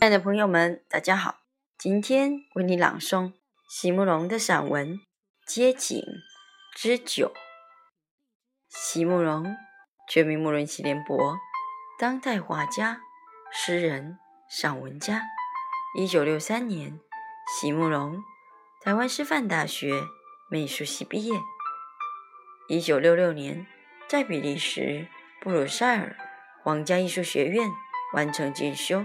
亲爱的朋友们，大家好！今天为你朗诵席慕容的散文《街景之酒》。席慕容，全名慕容席联博，当代画家、诗人、散文家。一九六三年，席慕容台湾师范大学美术系毕业。一九六六年，在比利时布鲁塞尔皇家艺术学院完成进修。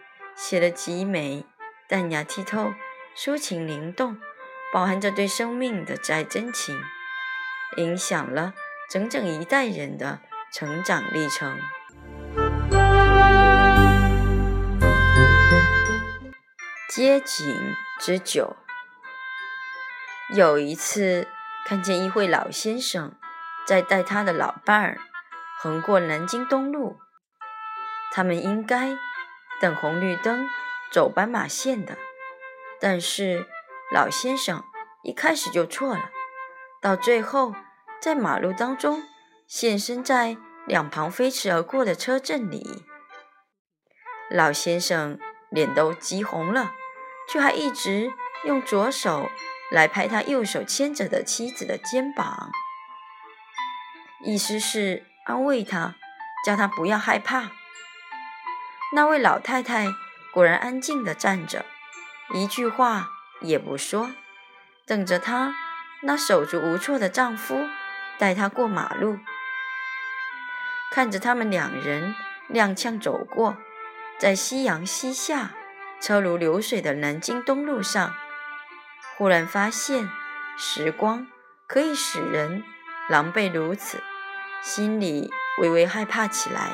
写的极美，淡雅剔透，抒情灵动，饱含着对生命的再真情，影响了整整一代人的成长历程。街景之酒。有一次，看见一位老先生在带他的老伴儿横过南京东路，他们应该。等红绿灯，走斑马线的，但是老先生一开始就错了，到最后在马路当中现身在两旁飞驰而过的车阵里。老先生脸都急红了，却还一直用左手来拍他右手牵着的妻子的肩膀，意思是安慰他，叫他不要害怕。那位老太太果然安静地站着，一句话也不说，等着她那手足无措的丈夫带她过马路。看着他们两人踉跄走过，在夕阳西下、车如流水的南京东路上，忽然发现时光可以使人狼狈如此，心里微微害怕起来。